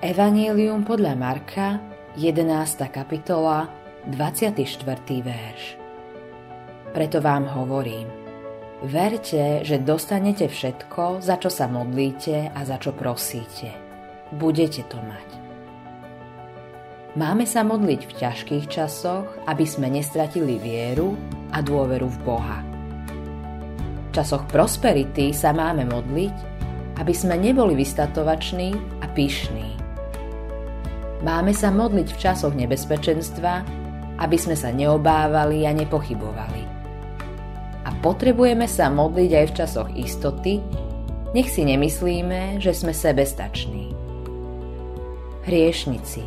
Evangelium podľa Marka, 11. kapitola, 24. verš. Preto vám hovorím, verte, že dostanete všetko, za čo sa modlíte a za čo prosíte. Budete to mať. Máme sa modliť v ťažkých časoch, aby sme nestratili vieru a dôveru v Boha. V časoch prosperity sa máme modliť, aby sme neboli vystatovační a pyšní Máme sa modliť v časoch nebezpečenstva, aby sme sa neobávali a nepochybovali. A potrebujeme sa modliť aj v časoch istoty, nech si nemyslíme, že sme sebestační. Hriešnici,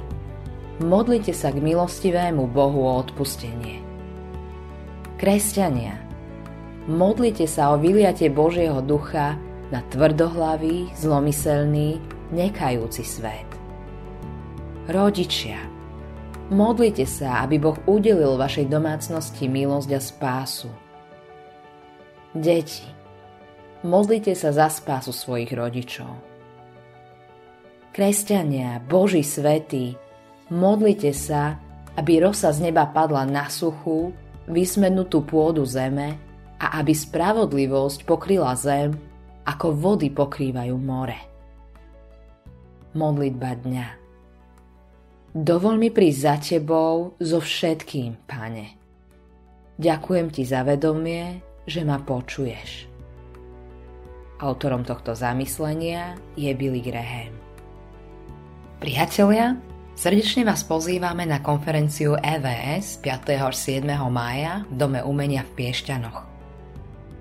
modlite sa k milostivému Bohu o odpustenie. Kresťania, modlite sa o vyliatie Božieho ducha na tvrdohlavý, zlomyselný, nekajúci svet. Rodičia, modlite sa, aby Boh udelil vašej domácnosti milosť a spásu. Deti, modlite sa za spásu svojich rodičov. Kresťania, Boží svetí, modlite sa, aby rosa z neba padla na suchú, vysmenutú pôdu zeme a aby spravodlivosť pokryla zem, ako vody pokrývajú more. Modlitba dňa. Dovol mi prísť za tebou so všetkým, pane. Ďakujem ti za vedomie, že ma počuješ. Autorom tohto zamyslenia je Billy Graham. Priatelia, srdečne vás pozývame na konferenciu EVS 5. až 7. mája v Dome umenia v Piešťanoch.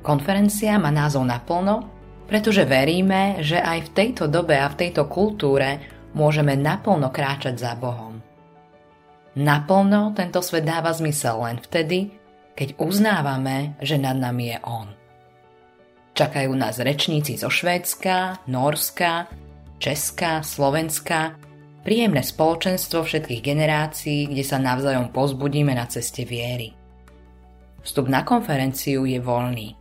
Konferencia má názov naplno, pretože veríme, že aj v tejto dobe a v tejto kultúre môžeme naplno kráčať za Bohom. Naplno tento svet dáva zmysel len vtedy, keď uznávame, že nad nami je On. Čakajú nás rečníci zo Švédska, Norska, Česka, Slovenska, príjemné spoločenstvo všetkých generácií, kde sa navzájom pozbudíme na ceste viery. Vstup na konferenciu je voľný.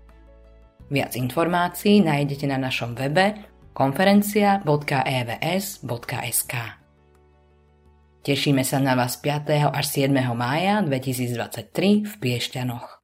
Viac informácií nájdete na našom webe konferencia.evs.sk Tešíme sa na vás 5. až 7. mája 2023 v Piešťanoch.